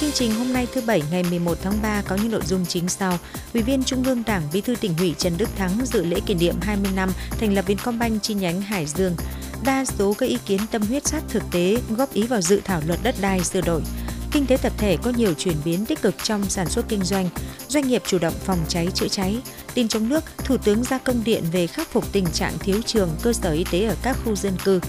Chương trình hôm nay thứ Bảy ngày 11 tháng 3 có những nội dung chính sau. Ủy viên Trung ương Đảng, Bí thư tỉnh ủy Trần Đức Thắng dự lễ kỷ niệm 20 năm thành lập Vincombank chi nhánh Hải Dương. Đa số các ý kiến tâm huyết sát thực tế góp ý vào dự thảo luật đất đai sửa đổi. Kinh tế tập thể có nhiều chuyển biến tích cực trong sản xuất kinh doanh. Doanh nghiệp chủ động phòng cháy chữa cháy. Tin trong nước, Thủ tướng ra công điện về khắc phục tình trạng thiếu trường cơ sở y tế ở các khu dân cư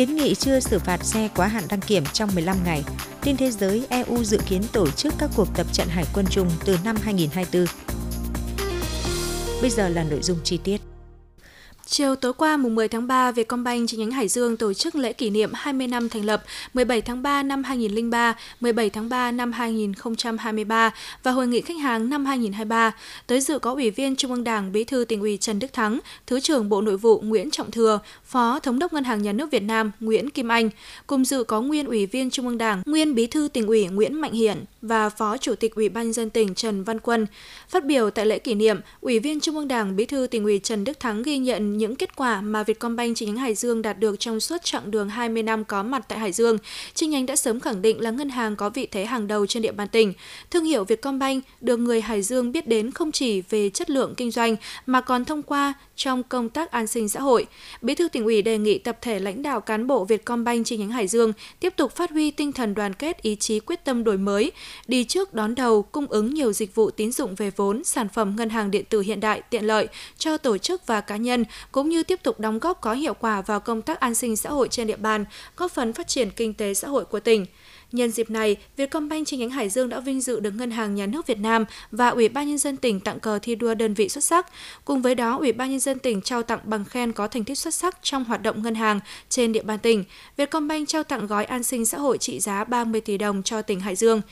kiến nghị chưa xử phạt xe quá hạn đăng kiểm trong 15 ngày. Tin thế giới, EU dự kiến tổ chức các cuộc tập trận hải quân chung từ năm 2024. Bây giờ là nội dung chi tiết. Chiều tối qua mùng 10 tháng 3, Vietcombank chi nhánh Hải Dương tổ chức lễ kỷ niệm 20 năm thành lập 17 tháng 3 năm 2003, 17 tháng 3 năm 2023 và hội nghị khách hàng năm 2023. Tới dự có Ủy viên Trung ương Đảng, Bí thư tỉnh ủy Trần Đức Thắng, Thứ trưởng Bộ Nội vụ Nguyễn Trọng Thừa, Phó Thống đốc Ngân hàng Nhà nước Việt Nam Nguyễn Kim Anh. Cùng dự có nguyên Ủy viên Trung ương Đảng, nguyên Bí thư tỉnh ủy Nguyễn Mạnh Hiển và Phó Chủ tịch Ủy ban dân tỉnh Trần Văn Quân. Phát biểu tại lễ kỷ niệm, Ủy viên Trung ương Đảng, Bí thư tỉnh ủy Trần Đức Thắng ghi nhận những kết quả mà Vietcombank chi nhánh Hải Dương đạt được trong suốt chặng đường 20 năm có mặt tại Hải Dương. Chi nhánh đã sớm khẳng định là ngân hàng có vị thế hàng đầu trên địa bàn tỉnh. Thương hiệu Vietcombank được người Hải Dương biết đến không chỉ về chất lượng kinh doanh mà còn thông qua trong công tác an sinh xã hội. Bí thư tỉnh ủy đề nghị tập thể lãnh đạo cán bộ Vietcombank chi nhánh Hải Dương tiếp tục phát huy tinh thần đoàn kết, ý chí quyết tâm đổi mới, đi trước đón đầu, cung ứng nhiều dịch vụ tín dụng về vốn, sản phẩm ngân hàng điện tử hiện đại, tiện lợi cho tổ chức và cá nhân, cũng như tiếp tục đóng góp có hiệu quả vào công tác an sinh xã hội trên địa bàn, góp phần phát triển kinh tế xã hội của tỉnh. Nhân dịp này, Vietcombank chi nhánh Hải Dương đã vinh dự được Ngân hàng Nhà nước Việt Nam và Ủy ban nhân dân tỉnh tặng cờ thi đua đơn vị xuất sắc. Cùng với đó, Ủy ban nhân dân tỉnh trao tặng bằng khen có thành tích xuất sắc trong hoạt động ngân hàng trên địa bàn tỉnh. Vietcombank trao tặng gói an sinh xã hội trị giá 30 tỷ đồng cho tỉnh Hải Dương.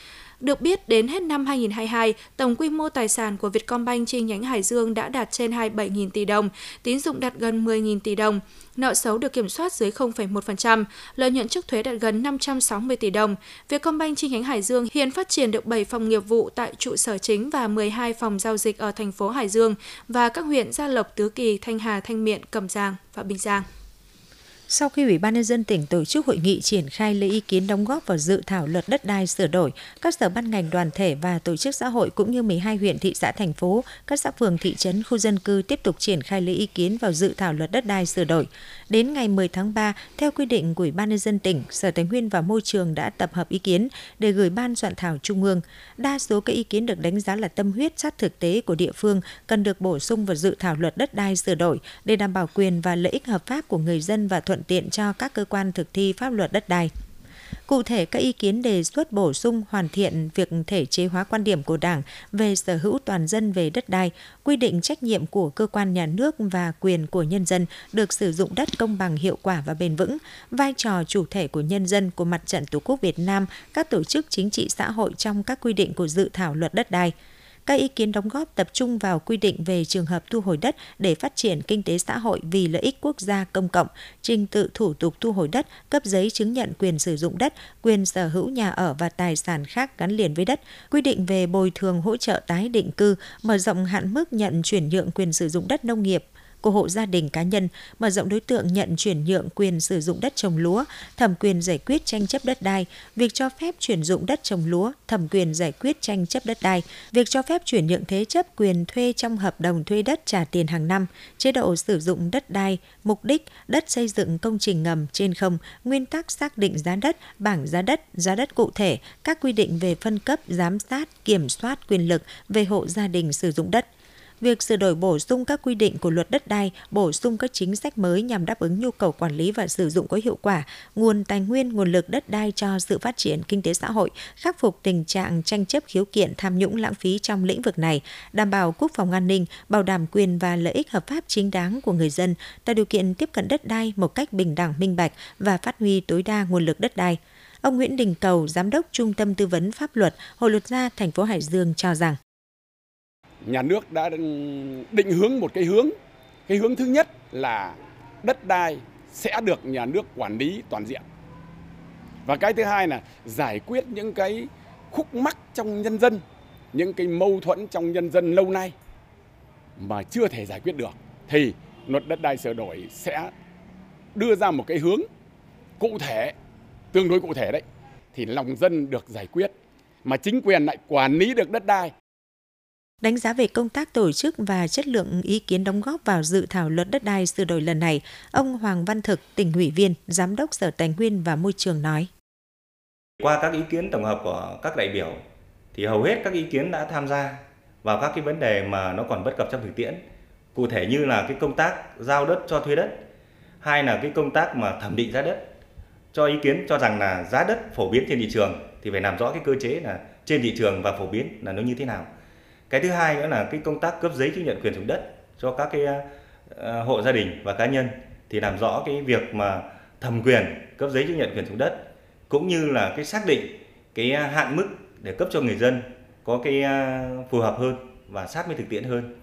Được biết, đến hết năm 2022, tổng quy mô tài sản của Vietcombank chi nhánh Hải Dương đã đạt trên 27.000 tỷ đồng, tín dụng đạt gần 10.000 tỷ đồng, nợ xấu được kiểm soát dưới 0,1%, lợi nhuận trước thuế đạt gần 560 tỷ đồng. Vietcombank chi nhánh Hải Dương hiện phát triển được 7 phòng nghiệp vụ tại trụ sở chính và 12 phòng giao dịch ở thành phố Hải Dương và các huyện Gia Lộc, Tứ Kỳ, Thanh Hà, Thanh Miện, Cẩm Giang và Bình Giang. Sau khi Ủy ban nhân dân tỉnh tổ chức hội nghị triển khai lấy ý kiến đóng góp vào dự thảo luật đất đai sửa đổi, các sở ban ngành đoàn thể và tổ chức xã hội cũng như 12 huyện thị xã thành phố, các xã phường thị trấn khu dân cư tiếp tục triển khai lấy ý kiến vào dự thảo luật đất đai sửa đổi. Đến ngày 10 tháng 3, theo quy định của Ủy ban nhân dân tỉnh, Sở Tài nguyên và Môi trường đã tập hợp ý kiến để gửi ban soạn thảo trung ương. Đa số các ý kiến được đánh giá là tâm huyết sát thực tế của địa phương cần được bổ sung vào dự thảo luật đất đai sửa đổi để đảm bảo quyền và lợi ích hợp pháp của người dân và thuận thuận tiện cho các cơ quan thực thi pháp luật đất đai. Cụ thể, các ý kiến đề xuất bổ sung hoàn thiện việc thể chế hóa quan điểm của Đảng về sở hữu toàn dân về đất đai, quy định trách nhiệm của cơ quan nhà nước và quyền của nhân dân được sử dụng đất công bằng hiệu quả và bền vững, vai trò chủ thể của nhân dân của Mặt trận Tổ quốc Việt Nam, các tổ chức chính trị xã hội trong các quy định của dự thảo luật đất đai. Các ý kiến đóng góp tập trung vào quy định về trường hợp thu hồi đất để phát triển kinh tế xã hội vì lợi ích quốc gia công cộng, trình tự thủ tục thu hồi đất, cấp giấy chứng nhận quyền sử dụng đất, quyền sở hữu nhà ở và tài sản khác gắn liền với đất, quy định về bồi thường hỗ trợ tái định cư, mở rộng hạn mức nhận chuyển nhượng quyền sử dụng đất nông nghiệp, của hộ gia đình cá nhân, mở rộng đối tượng nhận chuyển nhượng quyền sử dụng đất trồng lúa, thẩm quyền giải quyết tranh chấp đất đai, việc cho phép chuyển dụng đất trồng lúa, thẩm quyền giải quyết tranh chấp đất đai, việc cho phép chuyển nhượng thế chấp quyền thuê trong hợp đồng thuê đất trả tiền hàng năm, chế độ sử dụng đất đai, mục đích đất xây dựng công trình ngầm trên không, nguyên tắc xác định giá đất, bảng giá đất, giá đất cụ thể, các quy định về phân cấp, giám sát, kiểm soát quyền lực về hộ gia đình sử dụng đất việc sửa đổi bổ sung các quy định của luật đất đai, bổ sung các chính sách mới nhằm đáp ứng nhu cầu quản lý và sử dụng có hiệu quả nguồn tài nguyên, nguồn lực đất đai cho sự phát triển kinh tế xã hội, khắc phục tình trạng tranh chấp khiếu kiện tham nhũng lãng phí trong lĩnh vực này, đảm bảo quốc phòng an ninh, bảo đảm quyền và lợi ích hợp pháp chính đáng của người dân, tạo điều kiện tiếp cận đất đai một cách bình đẳng minh bạch và phát huy tối đa nguồn lực đất đai. Ông Nguyễn Đình Cầu, Giám đốc Trung tâm Tư vấn Pháp luật, Hội luật gia thành phố Hải Dương cho rằng nhà nước đã định hướng một cái hướng. Cái hướng thứ nhất là đất đai sẽ được nhà nước quản lý toàn diện. Và cái thứ hai là giải quyết những cái khúc mắc trong nhân dân, những cái mâu thuẫn trong nhân dân lâu nay mà chưa thể giải quyết được thì luật đất đai sửa đổi sẽ đưa ra một cái hướng cụ thể tương đối cụ thể đấy thì lòng dân được giải quyết mà chính quyền lại quản lý được đất đai. Đánh giá về công tác tổ chức và chất lượng ý kiến đóng góp vào dự thảo luật đất đai sửa đổi lần này, ông Hoàng Văn Thực, tỉnh ủy viên, giám đốc Sở Tài nguyên và Môi trường nói. Qua các ý kiến tổng hợp của các đại biểu thì hầu hết các ý kiến đã tham gia vào các cái vấn đề mà nó còn bất cập trong thực tiễn. Cụ thể như là cái công tác giao đất cho thuê đất, hai là cái công tác mà thẩm định giá đất. Cho ý kiến cho rằng là giá đất phổ biến trên thị trường thì phải làm rõ cái cơ chế là trên thị trường và phổ biến là nó như thế nào. Cái thứ hai nữa là cái công tác cấp giấy chứng nhận quyền sử dụng đất cho các cái ờ, hộ gia đình và cá nhân thì làm rõ cái việc mà thẩm quyền cấp giấy chứng nhận quyền sử dụng đất, cũng như là cái xác định cái hạn mức để cấp cho người dân có cái ờ, phù hợp hơn và sát với thực tiễn hơn.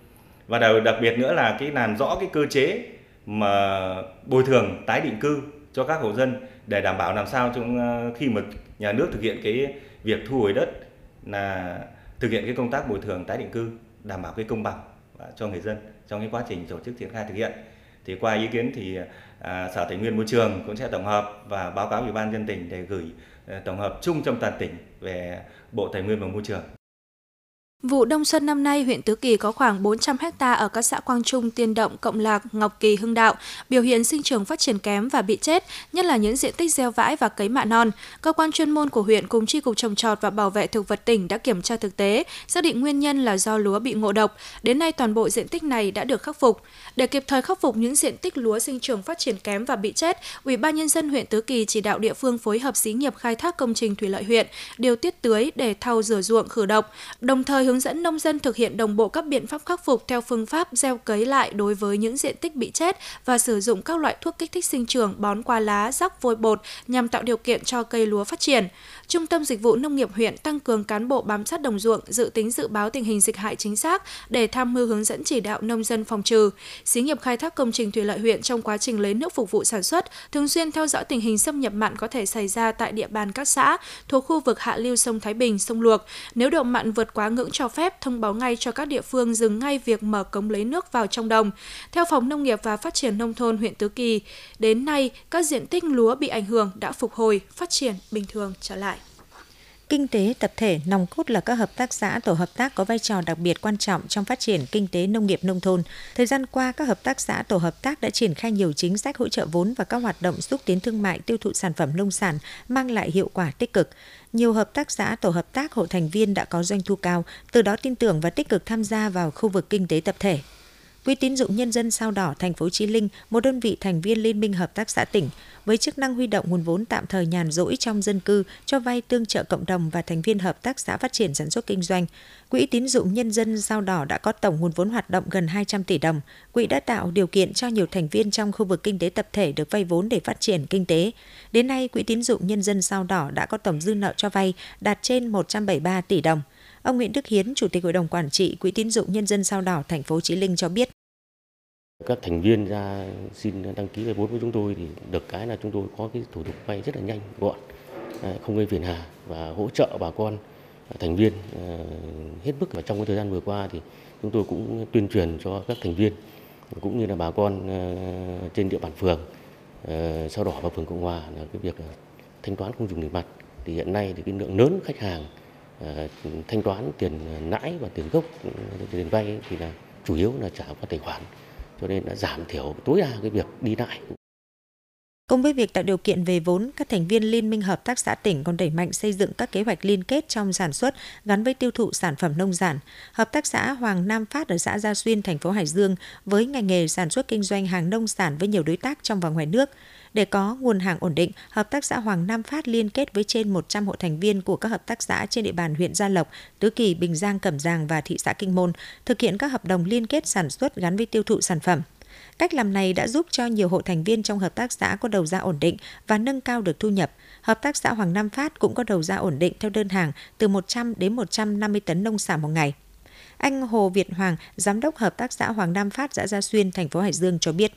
Và đặc biệt nữa là cái làm rõ cái cơ chế mà bồi thường, tái định cư cho các hộ dân để đảm bảo làm sao trong ờ, khi mà nhà nước thực hiện cái việc thu hồi đất là thực hiện cái công tác bồi thường tái định cư đảm bảo cái công bằng à, cho người dân trong cái quá trình tổ chức triển khai thực hiện. Thì qua ý kiến thì à, sở tài nguyên môi trường cũng sẽ tổng hợp và báo cáo ủy ban dân tỉnh để gửi à, tổng hợp chung trong toàn tỉnh về bộ tài nguyên và môi trường. Vụ đông xuân năm nay, huyện Tứ Kỳ có khoảng 400 hecta ở các xã Quang Trung, Tiên Động, Cộng Lạc, Ngọc Kỳ, Hưng Đạo, biểu hiện sinh trưởng phát triển kém và bị chết, nhất là những diện tích gieo vãi và cấy mạ non. Cơ quan chuyên môn của huyện cùng tri cục trồng trọt và bảo vệ thực vật tỉnh đã kiểm tra thực tế, xác định nguyên nhân là do lúa bị ngộ độc. Đến nay toàn bộ diện tích này đã được khắc phục. Để kịp thời khắc phục những diện tích lúa sinh trưởng phát triển kém và bị chết, Ủy ban nhân dân huyện Tứ Kỳ chỉ đạo địa phương phối hợp xí nghiệp khai thác công trình thủy lợi huyện điều tiết tưới để thau rửa ruộng khử độc, đồng thời hướng dẫn nông dân thực hiện đồng bộ các biện pháp khắc phục theo phương pháp gieo cấy lại đối với những diện tích bị chết và sử dụng các loại thuốc kích thích sinh trưởng bón qua lá, rắc vôi bột nhằm tạo điều kiện cho cây lúa phát triển. Trung tâm Dịch vụ Nông nghiệp huyện tăng cường cán bộ bám sát đồng ruộng, dự tính dự báo tình hình dịch hại chính xác để tham mưu hướng dẫn chỉ đạo nông dân phòng trừ. Xí nghiệp khai thác công trình thủy lợi huyện trong quá trình lấy nước phục vụ sản xuất, thường xuyên theo dõi tình hình xâm nhập mặn có thể xảy ra tại địa bàn các xã thuộc khu vực hạ lưu sông Thái Bình, sông Luộc. Nếu độ mặn vượt quá ngưỡng cho phép, thông báo ngay cho các địa phương dừng ngay việc mở cống lấy nước vào trong đồng. Theo Phòng Nông nghiệp và Phát triển Nông thôn huyện Tứ Kỳ, đến nay các diện tích lúa bị ảnh hưởng đã phục hồi, phát triển bình thường trở lại. Kinh tế tập thể nòng cốt là các hợp tác xã tổ hợp tác có vai trò đặc biệt quan trọng trong phát triển kinh tế nông nghiệp nông thôn. Thời gian qua, các hợp tác xã tổ hợp tác đã triển khai nhiều chính sách hỗ trợ vốn và các hoạt động xúc tiến thương mại tiêu thụ sản phẩm nông sản mang lại hiệu quả tích cực. Nhiều hợp tác xã tổ hợp tác hộ thành viên đã có doanh thu cao, từ đó tin tưởng và tích cực tham gia vào khu vực kinh tế tập thể. Quỹ tín dụng nhân dân sao đỏ thành phố Chí Linh, một đơn vị thành viên Liên minh hợp tác xã tỉnh, với chức năng huy động nguồn vốn tạm thời nhàn rỗi trong dân cư cho vay tương trợ cộng đồng và thành viên hợp tác xã phát triển sản xuất kinh doanh. Quỹ tín dụng nhân dân sao đỏ đã có tổng nguồn vốn hoạt động gần 200 tỷ đồng. Quỹ đã tạo điều kiện cho nhiều thành viên trong khu vực kinh tế tập thể được vay vốn để phát triển kinh tế. Đến nay, Quỹ tín dụng nhân dân sao đỏ đã có tổng dư nợ cho vay đạt trên 173 tỷ đồng. Ông Nguyễn Đức Hiến, Chủ tịch Hội đồng Quản trị Quỹ tín dụng nhân dân sao đỏ thành phố Chí Linh cho biết. Các thành viên ra xin đăng ký vay vốn với chúng tôi thì được cái là chúng tôi có cái thủ tục vay rất là nhanh gọn, à, không gây phiền hà và hỗ trợ bà con à, thành viên à, hết mức. Và trong cái thời gian vừa qua thì chúng tôi cũng tuyên truyền cho các thành viên cũng như là bà con trên địa bàn phường sao đỏ và phường cộng hòa là cái việc thanh toán không dùng tiền mặt. Thì hiện nay thì cái lượng lớn khách hàng thanh toán tiền lãi và tiền gốc tiền vay thì là chủ yếu là trả qua tài khoản cho nên đã giảm thiểu tối đa cái việc đi lại. Cùng với việc tạo điều kiện về vốn, các thành viên Liên minh Hợp tác xã tỉnh còn đẩy mạnh xây dựng các kế hoạch liên kết trong sản xuất gắn với tiêu thụ sản phẩm nông sản. Hợp tác xã Hoàng Nam Phát ở xã Gia Xuyên, thành phố Hải Dương với ngành nghề sản xuất kinh doanh hàng nông sản với nhiều đối tác trong và ngoài nước. Để có nguồn hàng ổn định, Hợp tác xã Hoàng Nam Phát liên kết với trên 100 hộ thành viên của các hợp tác xã trên địa bàn huyện Gia Lộc, Tứ Kỳ, Bình Giang, Cẩm Giàng và thị xã Kinh Môn, thực hiện các hợp đồng liên kết sản xuất gắn với tiêu thụ sản phẩm. Cách làm này đã giúp cho nhiều hộ thành viên trong hợp tác xã có đầu ra ổn định và nâng cao được thu nhập. Hợp tác xã Hoàng Nam Phát cũng có đầu ra ổn định theo đơn hàng từ 100 đến 150 tấn nông sản một ngày. Anh Hồ Việt Hoàng, giám đốc hợp tác xã Hoàng Nam Phát xã Gia Xuyên, thành phố Hải Dương cho biết.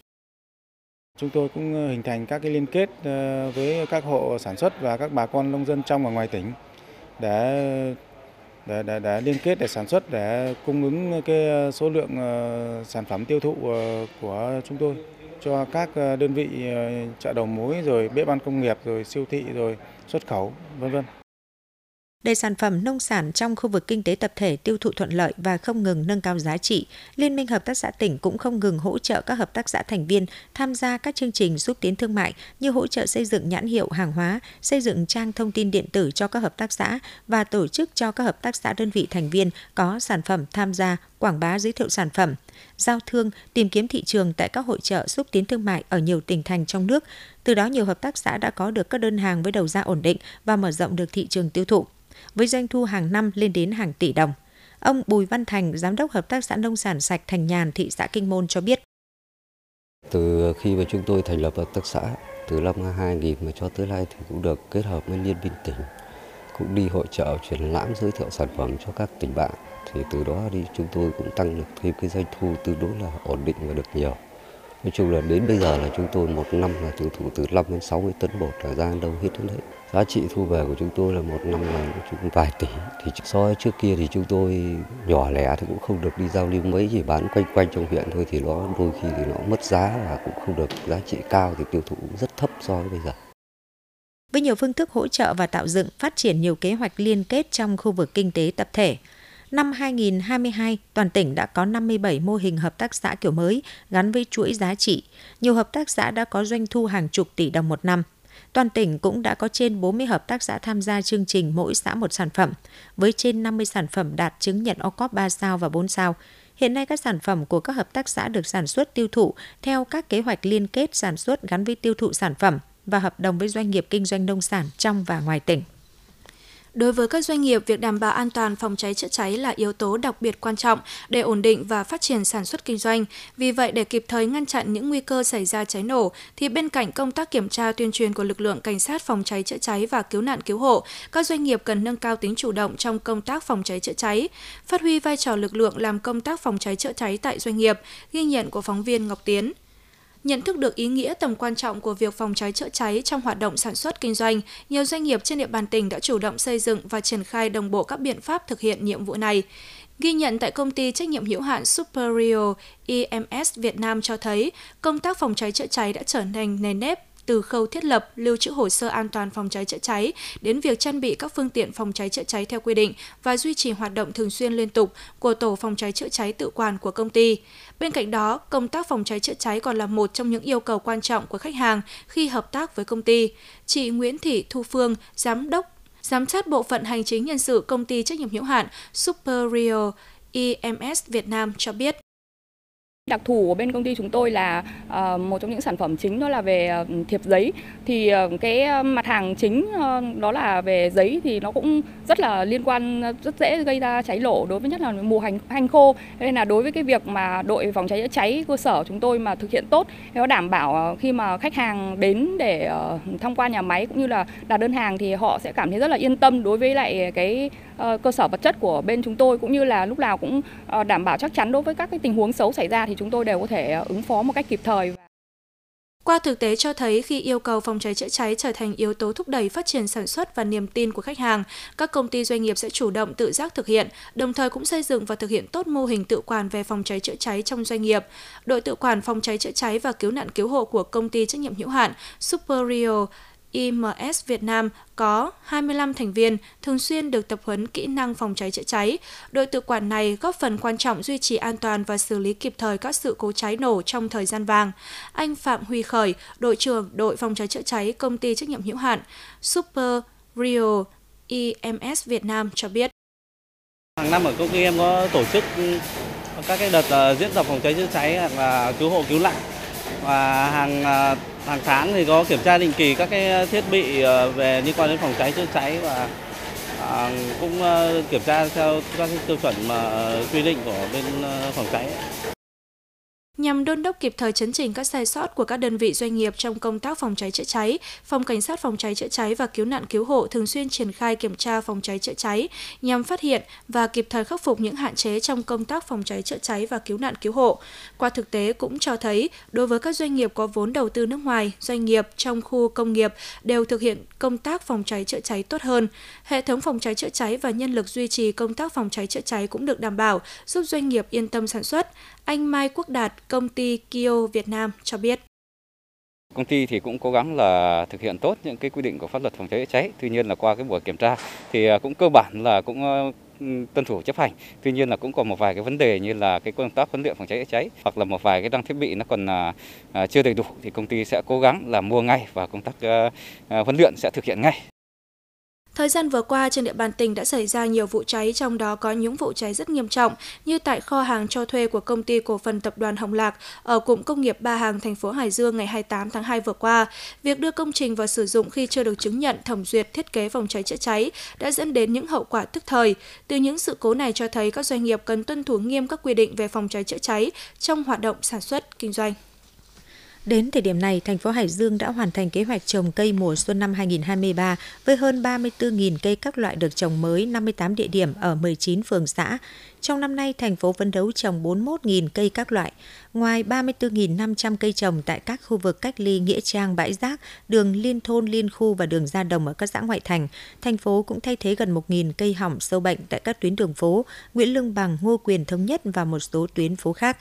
Chúng tôi cũng ờ, hình thành các cái liên kết ờ, với các hộ sản xuất và các bà con nông dân trong và ngoài tỉnh để để, để, để liên kết để sản xuất để cung ứng cái ờ, số lượng ờ, sản phẩm tiêu thụ ờ, của chúng tôi cho các đơn vị chợ đầu mối rồi bếp ăn công nghiệp rồi siêu thị rồi xuất khẩu vân vân. Để sản phẩm nông sản trong khu vực kinh tế tập thể tiêu thụ thuận lợi và không ngừng nâng cao giá trị, Liên minh Hợp tác xã tỉnh cũng không ngừng hỗ trợ các hợp tác xã thành viên tham gia các chương trình xúc tiến thương mại như hỗ trợ xây dựng nhãn hiệu hàng hóa, xây dựng trang thông tin điện tử cho các hợp tác xã và tổ chức cho các hợp tác xã đơn vị thành viên có sản phẩm tham gia quảng bá giới thiệu sản phẩm, giao thương, tìm kiếm thị trường tại các hội trợ xúc tiến thương mại ở nhiều tỉnh thành trong nước. Từ đó nhiều hợp tác xã đã có được các đơn hàng với đầu ra ổn định và mở rộng được thị trường tiêu thụ với doanh thu hàng năm lên đến hàng tỷ đồng. Ông Bùi Văn Thành, Giám đốc Hợp tác xã Nông sản Sạch Thành Nhàn, thị xã Kinh Môn cho biết. Từ khi mà chúng tôi thành lập hợp tác xã, từ năm 2000 mà cho tới nay thì cũng được kết hợp với Liên minh tỉnh, cũng đi hội trợ triển lãm giới thiệu sản phẩm cho các tỉnh bạn. Thì từ đó đi chúng tôi cũng tăng được thêm cái doanh thu tương đối là ổn định và được nhiều. Nói chung là đến bây giờ là chúng tôi một năm là tiêu thụ từ 5 đến 60 tấn bột là ra đâu hết đến đấy. Giá trị thu về của chúng tôi là một năm là chúng vài tỷ. Thì so với trước kia thì chúng tôi nhỏ lẻ thì cũng không được đi giao lưu mấy chỉ bán quanh quanh trong huyện thôi thì nó đôi khi thì nó mất giá và cũng không được giá trị cao thì tiêu thụ cũng rất thấp so với bây giờ. Với nhiều phương thức hỗ trợ và tạo dựng, phát triển nhiều kế hoạch liên kết trong khu vực kinh tế tập thể, Năm 2022, toàn tỉnh đã có 57 mô hình hợp tác xã kiểu mới gắn với chuỗi giá trị. Nhiều hợp tác xã đã có doanh thu hàng chục tỷ đồng một năm. Toàn tỉnh cũng đã có trên 40 hợp tác xã tham gia chương trình mỗi xã một sản phẩm, với trên 50 sản phẩm đạt chứng nhận OCOP 3 sao và 4 sao. Hiện nay các sản phẩm của các hợp tác xã được sản xuất tiêu thụ theo các kế hoạch liên kết sản xuất gắn với tiêu thụ sản phẩm và hợp đồng với doanh nghiệp kinh doanh nông sản trong và ngoài tỉnh. Đối với các doanh nghiệp, việc đảm bảo an toàn phòng cháy chữa cháy là yếu tố đặc biệt quan trọng để ổn định và phát triển sản xuất kinh doanh. Vì vậy, để kịp thời ngăn chặn những nguy cơ xảy ra cháy nổ, thì bên cạnh công tác kiểm tra tuyên truyền của lực lượng cảnh sát phòng cháy chữa cháy và cứu nạn cứu hộ, các doanh nghiệp cần nâng cao tính chủ động trong công tác phòng cháy chữa cháy, phát huy vai trò lực lượng làm công tác phòng cháy chữa cháy tại doanh nghiệp, ghi nhận của phóng viên Ngọc Tiến. Nhận thức được ý nghĩa tầm quan trọng của việc phòng cháy chữa cháy trong hoạt động sản xuất kinh doanh, nhiều doanh nghiệp trên địa bàn tỉnh đã chủ động xây dựng và triển khai đồng bộ các biện pháp thực hiện nhiệm vụ này. Ghi nhận tại công ty trách nhiệm hữu hạn Superior EMS Việt Nam cho thấy, công tác phòng cháy chữa cháy đã trở thành nền nếp từ khâu thiết lập, lưu trữ hồ sơ an toàn phòng cháy chữa cháy đến việc trang bị các phương tiện phòng cháy chữa cháy theo quy định và duy trì hoạt động thường xuyên liên tục của tổ phòng cháy chữa cháy tự quản của công ty. Bên cạnh đó, công tác phòng cháy chữa cháy còn là một trong những yêu cầu quan trọng của khách hàng khi hợp tác với công ty. Chị Nguyễn Thị Thu Phương, giám đốc giám sát bộ phận hành chính nhân sự công ty trách nhiệm hữu hạn Superior EMS Việt Nam cho biết. Đặc thù của bên công ty chúng tôi là ờ, một trong những sản phẩm chính đó là về ờ, thiệp giấy. Thì ờ, cái mặt hàng chính đó là về giấy thì nó cũng rất là liên quan rất dễ gây ra cháy nổ đối với nhất là mùa hành hành khô. Nên là đối với cái việc mà đội phòng cháy chữa cháy cơ sở chúng tôi mà thực hiện tốt, nó đảm bảo khi mà khách hàng đến để tham quan nhà máy cũng như là đặt đơn hàng thì họ sẽ cảm thấy rất là yên tâm đối với lại cái Ờ, cơ sở vật chất của bên chúng tôi cũng như là lúc nào cũng ờ, đảm bảo chắc chắn đối với các cái tình huống xấu xảy ra thì chúng tôi đều có thể ờ, ứng phó một cách kịp thời. Qua thực tế cho thấy khi yêu cầu phòng cháy chữa cháy trở thành yếu tố thúc đẩy phát triển sản xuất và niềm tin của khách hàng, các công ty doanh nghiệp sẽ chủ động tự giác thực hiện, đồng thời cũng xây dựng và thực hiện tốt mô hình tự quản về phòng cháy chữa cháy trong doanh nghiệp. Đội tự quản phòng cháy chữa cháy và cứu nạn cứu hộ của công ty trách nhiệm hữu hạn Superior IMS Việt Nam có 25 thành viên thường xuyên được tập huấn kỹ năng phòng cháy chữa cháy. Đội tự quản này góp phần quan trọng duy trì an toàn và xử lý kịp thời các sự cố cháy nổ trong thời gian vàng. Anh Phạm Huy Khởi, đội trưởng đội phòng cháy chữa cháy công ty trách nhiệm hữu hạn Super Rio IMS Việt Nam cho biết. Hàng năm ở công ty em có tổ chức các cái đợt ờ, diễn tập phòng cháy chữa cháy hoặc là cứu hộ cứu nạn và hàng ờ, hàng tháng thì có kiểm tra định kỳ các cái ờ, thiết bị ờ, về liên quan đến phòng cháy chữa cháy và à, cũng kiểm tra theo các tiêu chuẩn mà quy định của bên phòng cháy nhằm đôn đốc kịp thời chấn chỉnh các sai sót của các đơn vị doanh nghiệp trong công tác phòng cháy chữa cháy, Phòng Cảnh sát phòng cháy chữa cháy và cứu nạn cứu hộ thường xuyên triển khai kiểm tra phòng cháy chữa cháy nhằm phát hiện và kịp thời khắc phục những hạn chế trong công tác phòng cháy chữa cháy và cứu nạn cứu hộ. Qua thực tế cũng cho thấy, đối với các doanh nghiệp có vốn đầu tư nước ngoài, doanh nghiệp trong khu công nghiệp đều thực hiện công tác phòng cháy chữa cháy tốt hơn. Hệ thống phòng cháy chữa cháy và nhân lực duy trì công tác phòng cháy chữa cháy cũng được đảm bảo, giúp doanh nghiệp yên tâm sản xuất. Anh Mai Quốc Đạt, công ty Kio Việt Nam cho biết. Công ty thì cũng cố gắng là thực hiện tốt những cái quy định của pháp luật phòng cháy chữa cháy. Tuy nhiên là qua cái buổi kiểm tra thì à, cũng cơ bản là cũng à, tuân thủ chấp hành. Tuy nhiên là cũng còn một vài cái vấn đề như là cái công tác huấn luyện phòng cháy chữa cháy hoặc là một vài cái trang thiết bị nó còn à, chưa đầy đủ thì công ty sẽ cố gắng là mua ngay và công tác huấn luyện sẽ thực hiện ngay. Thời gian vừa qua trên địa bàn tỉnh đã xảy ra nhiều vụ cháy, trong đó có những vụ cháy rất nghiêm trọng như tại kho hàng cho thuê của công ty cổ phần tập đoàn Hồng Lạc ở cụm công nghiệp Ba Hàng, thành phố Hải Dương ngày 28 tháng 2 vừa qua. Việc đưa công trình vào sử dụng khi chưa được chứng nhận thẩm duyệt thiết kế phòng cháy chữa cháy đã dẫn đến những hậu quả tức thời. Từ những sự cố này cho thấy các doanh nghiệp cần tuân thủ nghiêm các quy định về phòng cháy chữa cháy trong hoạt động sản xuất, kinh doanh. Đến thời điểm này, thành phố Hải Dương đã hoàn thành kế hoạch trồng cây mùa xuân năm 2023 với hơn 34.000 cây các loại được trồng mới 58 địa điểm ở 19 phường xã. Trong năm nay, thành phố phấn đấu trồng 41.000 cây các loại. Ngoài 34.500 cây trồng tại các khu vực cách ly Nghĩa Trang, Bãi Rác, đường liên thôn, liên khu và đường gia đồng ở các xã ngoại thành, thành phố cũng thay thế gần 1.000 cây hỏng sâu bệnh tại các tuyến đường phố, Nguyễn Lương Bằng, Ngô Quyền Thống Nhất và một số tuyến phố khác.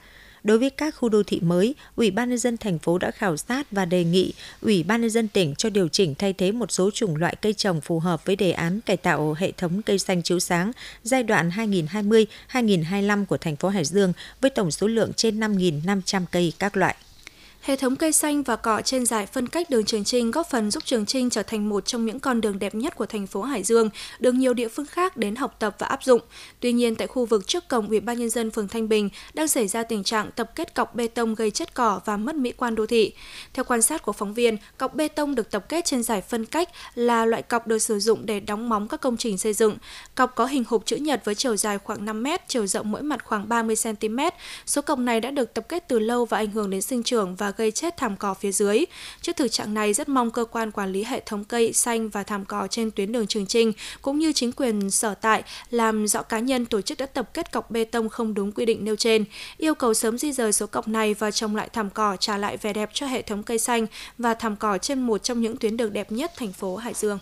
Đối với các khu đô thị mới, Ủy ban nhân dân thành phố đã khảo sát và đề nghị Ủy ban nhân dân tỉnh cho điều chỉnh thay thế một số chủng loại cây trồng phù hợp với đề án cải tạo hệ thống cây xanh chiếu sáng giai đoạn 2020-2025 của thành phố Hải Dương với tổng số lượng trên 5.500 cây các loại. Hệ thống cây xanh và cỏ trên giải phân cách đường Trường Trinh góp phần giúp Trường Trinh trở thành một trong những con đường đẹp nhất của thành phố Hải Dương, được nhiều địa phương khác đến học tập và áp dụng. Tuy nhiên, tại khu vực trước cổng Ủy ban nhân dân phường Thanh Bình đang xảy ra tình trạng tập kết cọc bê tông gây chất cỏ và mất mỹ quan đô thị. Theo quan sát của phóng viên, cọc bê tông được tập kết trên giải phân cách là loại cọc được sử dụng để đóng móng các công trình xây dựng. Cọc có hình hộp chữ nhật với chiều dài khoảng 5 m, chiều rộng mỗi mặt khoảng 30 cm. Số cọc này đã được tập kết từ lâu và ảnh hưởng đến sinh trưởng và gây chết thảm cỏ phía dưới. Trước thực trạng này, rất mong cơ quan quản lý hệ thống cây xanh và thảm cỏ trên tuyến đường Trường Trinh cũng như chính quyền sở tại làm rõ cá nhân tổ chức đã tập kết cọc bê tông không đúng quy định nêu trên, yêu cầu sớm di rời số cọc này và trồng lại thảm cỏ trả lại vẻ đẹp cho hệ thống cây xanh và thảm cỏ trên một trong những tuyến đường đẹp nhất thành phố Hải Dương.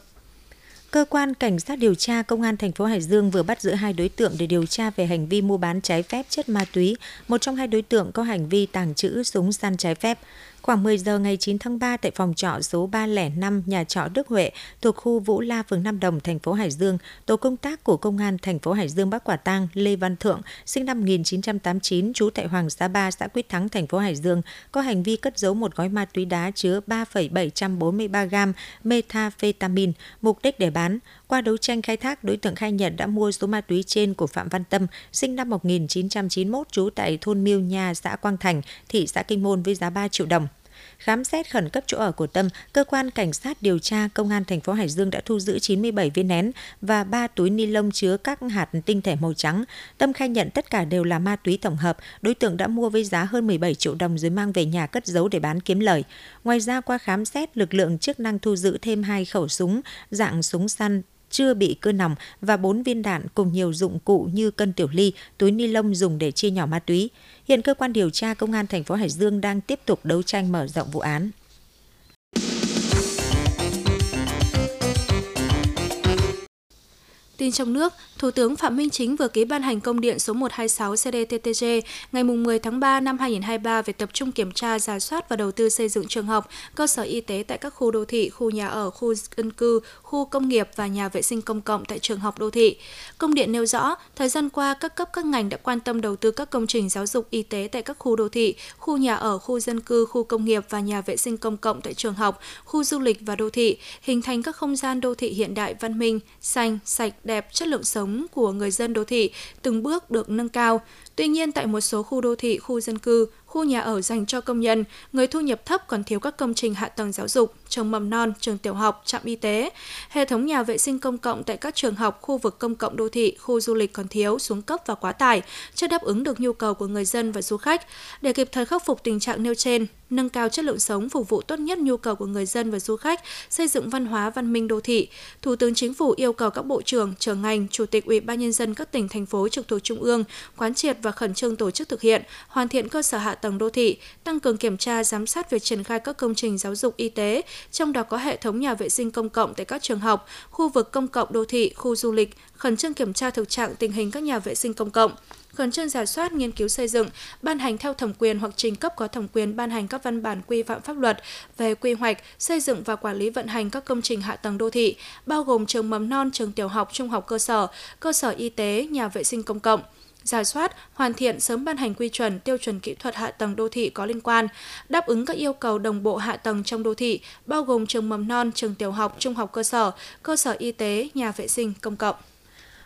Cơ quan Cảnh sát điều tra Công an thành phố Hải Dương vừa bắt giữ hai đối tượng để điều tra về hành vi mua bán trái phép chất ma túy. Một trong hai đối tượng có hành vi tàng trữ súng săn trái phép. Khoảng 10 giờ ngày 9 tháng 3 tại phòng trọ số 305 nhà trọ Đức Huệ thuộc khu Vũ La phường Nam Đồng thành phố Hải Dương, tổ công tác của công an thành phố Hải Dương bắt quả tang Lê Văn Thượng, sinh năm 1989, trú tại Hoàng Sa Ba, xã Quyết Thắng, thành phố Hải Dương, có hành vi cất giấu một gói ma túy đá chứa 3,743 gam methamphetamine, mục đích để bán. Qua đấu tranh khai thác, đối tượng khai nhận đã mua số ma túy trên của Phạm Văn Tâm, sinh năm 1991, trú tại thôn Miêu Nha, xã Quang Thành, thị xã Kinh Môn với giá 3 triệu đồng. Khám xét khẩn cấp chỗ ở của Tâm, cơ quan cảnh sát điều tra công an thành phố Hải Dương đã thu giữ 97 viên nén và 3 túi ni lông chứa các hạt tinh thể màu trắng. Tâm khai nhận tất cả đều là ma túy tổng hợp, đối tượng đã mua với giá hơn 17 triệu đồng rồi mang về nhà cất giấu để bán kiếm lời. Ngoài ra qua khám xét, lực lượng chức năng thu giữ thêm hai khẩu súng dạng súng săn chưa bị cưa nòng và 4 viên đạn cùng nhiều dụng cụ như cân tiểu ly, túi ni lông dùng để chia nhỏ ma túy. Hiện cơ quan điều tra công an thành phố Hải Dương đang tiếp tục đấu tranh mở rộng vụ án. Tin trong nước, Thủ tướng Phạm Minh Chính vừa ký ban hành công điện số 126 CDTTG ngày 10 tháng 3 năm 2023 về tập trung kiểm tra, giả soát và đầu tư xây dựng trường học, cơ sở y tế tại các khu đô thị, khu nhà ở, khu dân cư, khu công nghiệp và nhà vệ sinh công cộng tại trường học đô thị. Công điện nêu rõ, thời gian qua các cấp các ngành đã quan tâm đầu tư các công trình giáo dục y tế tại các khu đô thị, khu nhà ở, khu dân cư, khu công nghiệp và nhà vệ sinh công cộng tại trường học, khu du lịch và đô thị, hình thành các không gian đô thị hiện đại văn minh, xanh, sạch, đẹp, chất lượng sống của người dân đô thị từng bước được nâng cao. Tuy nhiên, tại một số khu đô thị, khu dân cư, khu nhà ở dành cho công nhân, người thu nhập thấp còn thiếu các công trình hạ tầng giáo dục, trường mầm non, trường tiểu học, trạm y tế. Hệ thống nhà vệ sinh công cộng tại các trường học, khu vực công cộng đô thị, khu du lịch còn thiếu, xuống cấp và quá tải, chưa đáp ứng được nhu cầu của người dân và du khách. Để kịp thời khắc phục tình trạng nêu trên, nâng cao chất lượng sống phục vụ tốt nhất nhu cầu của người dân và du khách, xây dựng văn hóa văn minh đô thị. Thủ tướng Chính phủ yêu cầu các bộ trưởng, trưởng ngành, chủ tịch Ủy ban nhân dân các tỉnh thành phố trực thuộc trung ương quán triệt và khẩn trương tổ chức thực hiện, hoàn thiện cơ sở hạ tầng tầng đô thị, tăng cường kiểm tra giám sát việc triển khai các công trình giáo dục y tế, trong đó có hệ thống nhà vệ sinh công cộng tại các trường học, khu vực công cộng đô thị, khu du lịch, khẩn trương kiểm tra thực trạng tình hình các nhà vệ sinh công cộng, khẩn trương giả soát nghiên cứu xây dựng, ban hành theo thẩm quyền hoặc trình cấp có thẩm quyền ban hành các văn bản quy phạm pháp luật về quy hoạch, xây dựng và quản lý vận hành các công trình hạ tầng đô thị, bao gồm trường mầm non, trường tiểu học, trung học cơ sở, cơ sở y tế, nhà vệ sinh công cộng giả soát, hoàn thiện sớm ban hành quy chuẩn, tiêu chuẩn kỹ thuật hạ tầng đô thị có liên quan, đáp ứng các yêu cầu đồng bộ hạ tầng trong đô thị, bao gồm trường mầm non, trường tiểu học, trung học cơ sở, cơ sở y tế, nhà vệ sinh công cộng.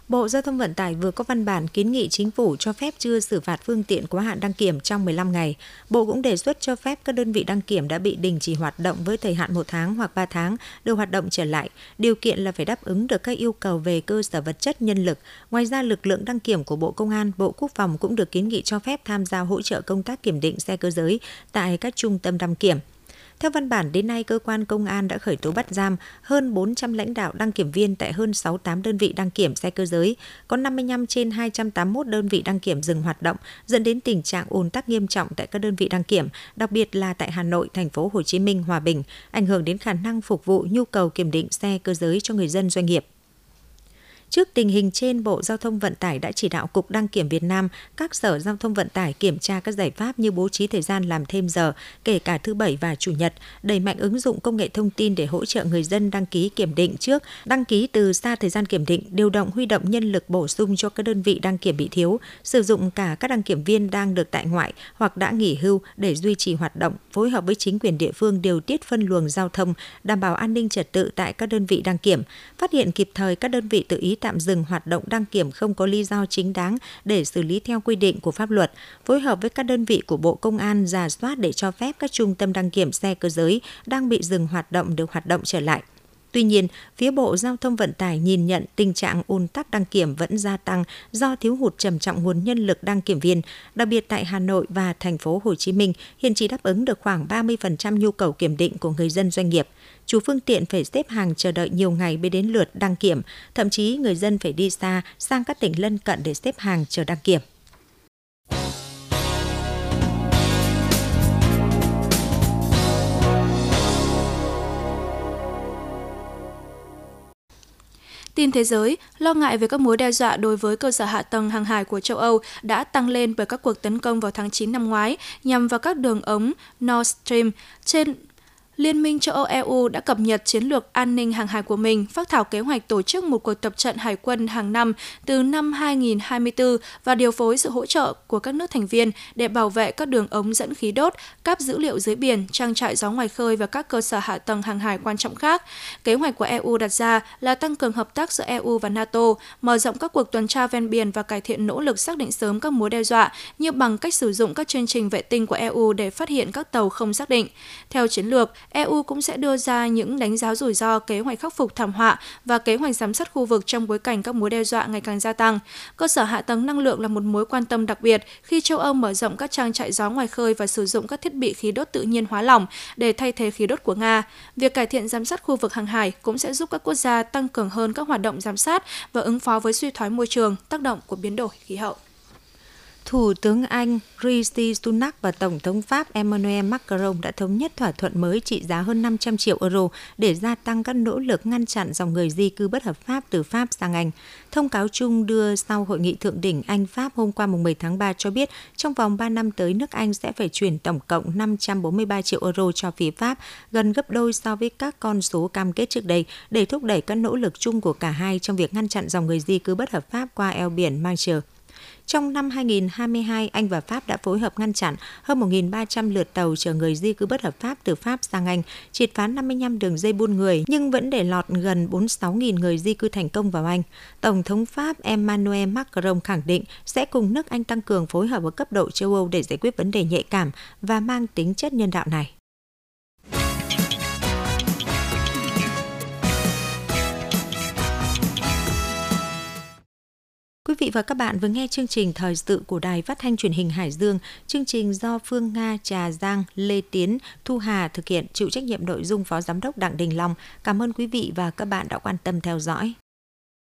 Bộ Giao thông Vận tải vừa có văn bản kiến nghị chính phủ cho phép chưa xử phạt phương tiện quá hạn đăng kiểm trong 15 ngày. Bộ cũng đề xuất cho phép các đơn vị đăng kiểm đã bị đình chỉ hoạt động với thời hạn một tháng hoặc 3 tháng được hoạt động trở lại. Điều kiện là phải đáp ứng được các yêu cầu về cơ sở vật chất nhân lực. Ngoài ra, lực lượng đăng kiểm của Bộ Công an, Bộ Quốc phòng cũng được kiến nghị cho phép tham gia hỗ trợ công tác kiểm định xe cơ giới tại các trung tâm đăng kiểm. Theo văn bản, đến nay cơ quan công an đã khởi tố bắt giam hơn 400 lãnh đạo đăng kiểm viên tại hơn 68 đơn vị đăng kiểm xe cơ giới, có 55 trên 281 đơn vị đăng kiểm dừng hoạt động, dẫn đến tình trạng ùn tắc nghiêm trọng tại các đơn vị đăng kiểm, đặc biệt là tại Hà Nội, thành phố Hồ Chí Minh, Hòa Bình, ảnh hưởng đến khả năng phục vụ nhu cầu kiểm định xe cơ giới cho người dân doanh nghiệp. Trước tình hình trên, Bộ Giao thông Vận tải đã chỉ đạo Cục Đăng kiểm Việt Nam, các sở giao thông vận tải kiểm tra các giải pháp như bố trí thời gian làm thêm giờ, kể cả thứ Bảy và Chủ nhật, đẩy mạnh ứng dụng công nghệ thông tin để hỗ trợ người dân đăng ký kiểm định trước, đăng ký từ xa thời gian kiểm định, điều động huy động nhân lực bổ sung cho các đơn vị đăng kiểm bị thiếu, sử dụng cả các đăng kiểm viên đang được tại ngoại hoặc đã nghỉ hưu để duy trì hoạt động, phối hợp với chính quyền địa phương điều tiết phân luồng giao thông, đảm bảo an ninh trật tự tại các đơn vị đăng kiểm, phát hiện kịp thời các đơn vị tự ý tạm dừng hoạt động đăng kiểm không có lý do chính đáng để xử lý theo quy định của pháp luật, phối hợp với các đơn vị của Bộ Công an giả soát để cho phép các trung tâm đăng kiểm xe cơ giới đang bị dừng hoạt động được hoạt động trở lại. Tuy nhiên, phía Bộ Giao thông Vận tải nhìn nhận tình trạng ùn tắc đăng kiểm vẫn gia tăng do thiếu hụt trầm trọng nguồn nhân lực đăng kiểm viên, đặc biệt tại Hà Nội và thành phố Hồ Chí Minh hiện chỉ đáp ứng được khoảng 30% nhu cầu kiểm định của người dân doanh nghiệp. Chủ phương tiện phải xếp hàng chờ đợi nhiều ngày mới đến lượt đăng kiểm, thậm chí người dân phải đi xa sang các tỉnh lân cận để xếp hàng chờ đăng kiểm. Tin thế giới, lo ngại về các mối đe dọa đối với cơ sở hạ tầng hàng hải của châu Âu đã tăng lên bởi các cuộc tấn công vào tháng 9 năm ngoái nhằm vào các đường ống Nord Stream trên Liên minh châu Âu EU đã cập nhật chiến lược an ninh hàng hải của mình, phát thảo kế hoạch tổ chức một cuộc tập trận hải quân hàng năm từ năm 2024 và điều phối sự hỗ trợ của các nước thành viên để bảo vệ các đường ống dẫn khí đốt, cáp dữ liệu dưới biển, trang trại gió ngoài khơi và các cơ sở hạ tầng hàng hải quan trọng khác. Kế hoạch của EU đặt ra là tăng cường hợp tác giữa EU và NATO, mở rộng các cuộc tuần tra ven biển và cải thiện nỗ lực xác định sớm các mối đe dọa như bằng cách sử dụng các chương trình vệ tinh của EU để phát hiện các tàu không xác định. Theo chiến lược, EU cũng sẽ đưa ra những đánh giá rủi ro, kế hoạch khắc phục thảm họa và kế hoạch giám sát khu vực trong bối cảnh các mối đe dọa ngày càng gia tăng. Cơ sở hạ tầng năng lượng là một mối quan tâm đặc biệt khi châu Âu mở rộng các trang trại gió ngoài khơi và sử dụng các thiết bị khí đốt tự nhiên hóa lỏng để thay thế khí đốt của Nga. Việc cải thiện giám sát khu vực hàng hải cũng sẽ giúp các quốc gia tăng cường hơn các hoạt động giám sát và ứng phó với suy thoái môi trường, tác động của biến đổi khí hậu. Thủ tướng Anh Rishi Sunak và Tổng thống Pháp Emmanuel Macron đã thống nhất thỏa thuận mới trị giá hơn 500 triệu euro để gia tăng các nỗ lực ngăn chặn dòng người di cư bất hợp pháp từ Pháp sang Anh. Thông cáo chung đưa sau hội nghị thượng đỉnh Anh-Pháp hôm qua 10 tháng 3 cho biết trong vòng 3 năm tới nước Anh sẽ phải chuyển tổng cộng 543 triệu euro cho phía Pháp, gần gấp đôi so với các con số cam kết trước đây để thúc đẩy các nỗ lực chung của cả hai trong việc ngăn chặn dòng người di cư bất hợp pháp qua eo biển Manche. Trong năm 2022, Anh và Pháp đã phối hợp ngăn chặn hơn 1.300 lượt tàu chở người di cư bất hợp pháp từ Pháp sang Anh, triệt phá 55 đường dây buôn người, nhưng vẫn để lọt gần 46.000 người di cư thành công vào Anh. Tổng thống Pháp Emmanuel Macron khẳng định sẽ cùng nước Anh tăng cường phối hợp ở cấp độ châu Âu để giải quyết vấn đề nhạy cảm và mang tính chất nhân đạo này. Vị và các bạn vừa nghe chương trình thời sự của Đài Phát thanh Truyền hình Hải Dương. Chương trình do Phương Nga, Trà Giang, Lê Tiến, Thu Hà thực hiện, chịu trách nhiệm nội dung Phó Giám đốc Đặng Đình Long. Cảm ơn quý vị và các bạn đã quan tâm theo dõi.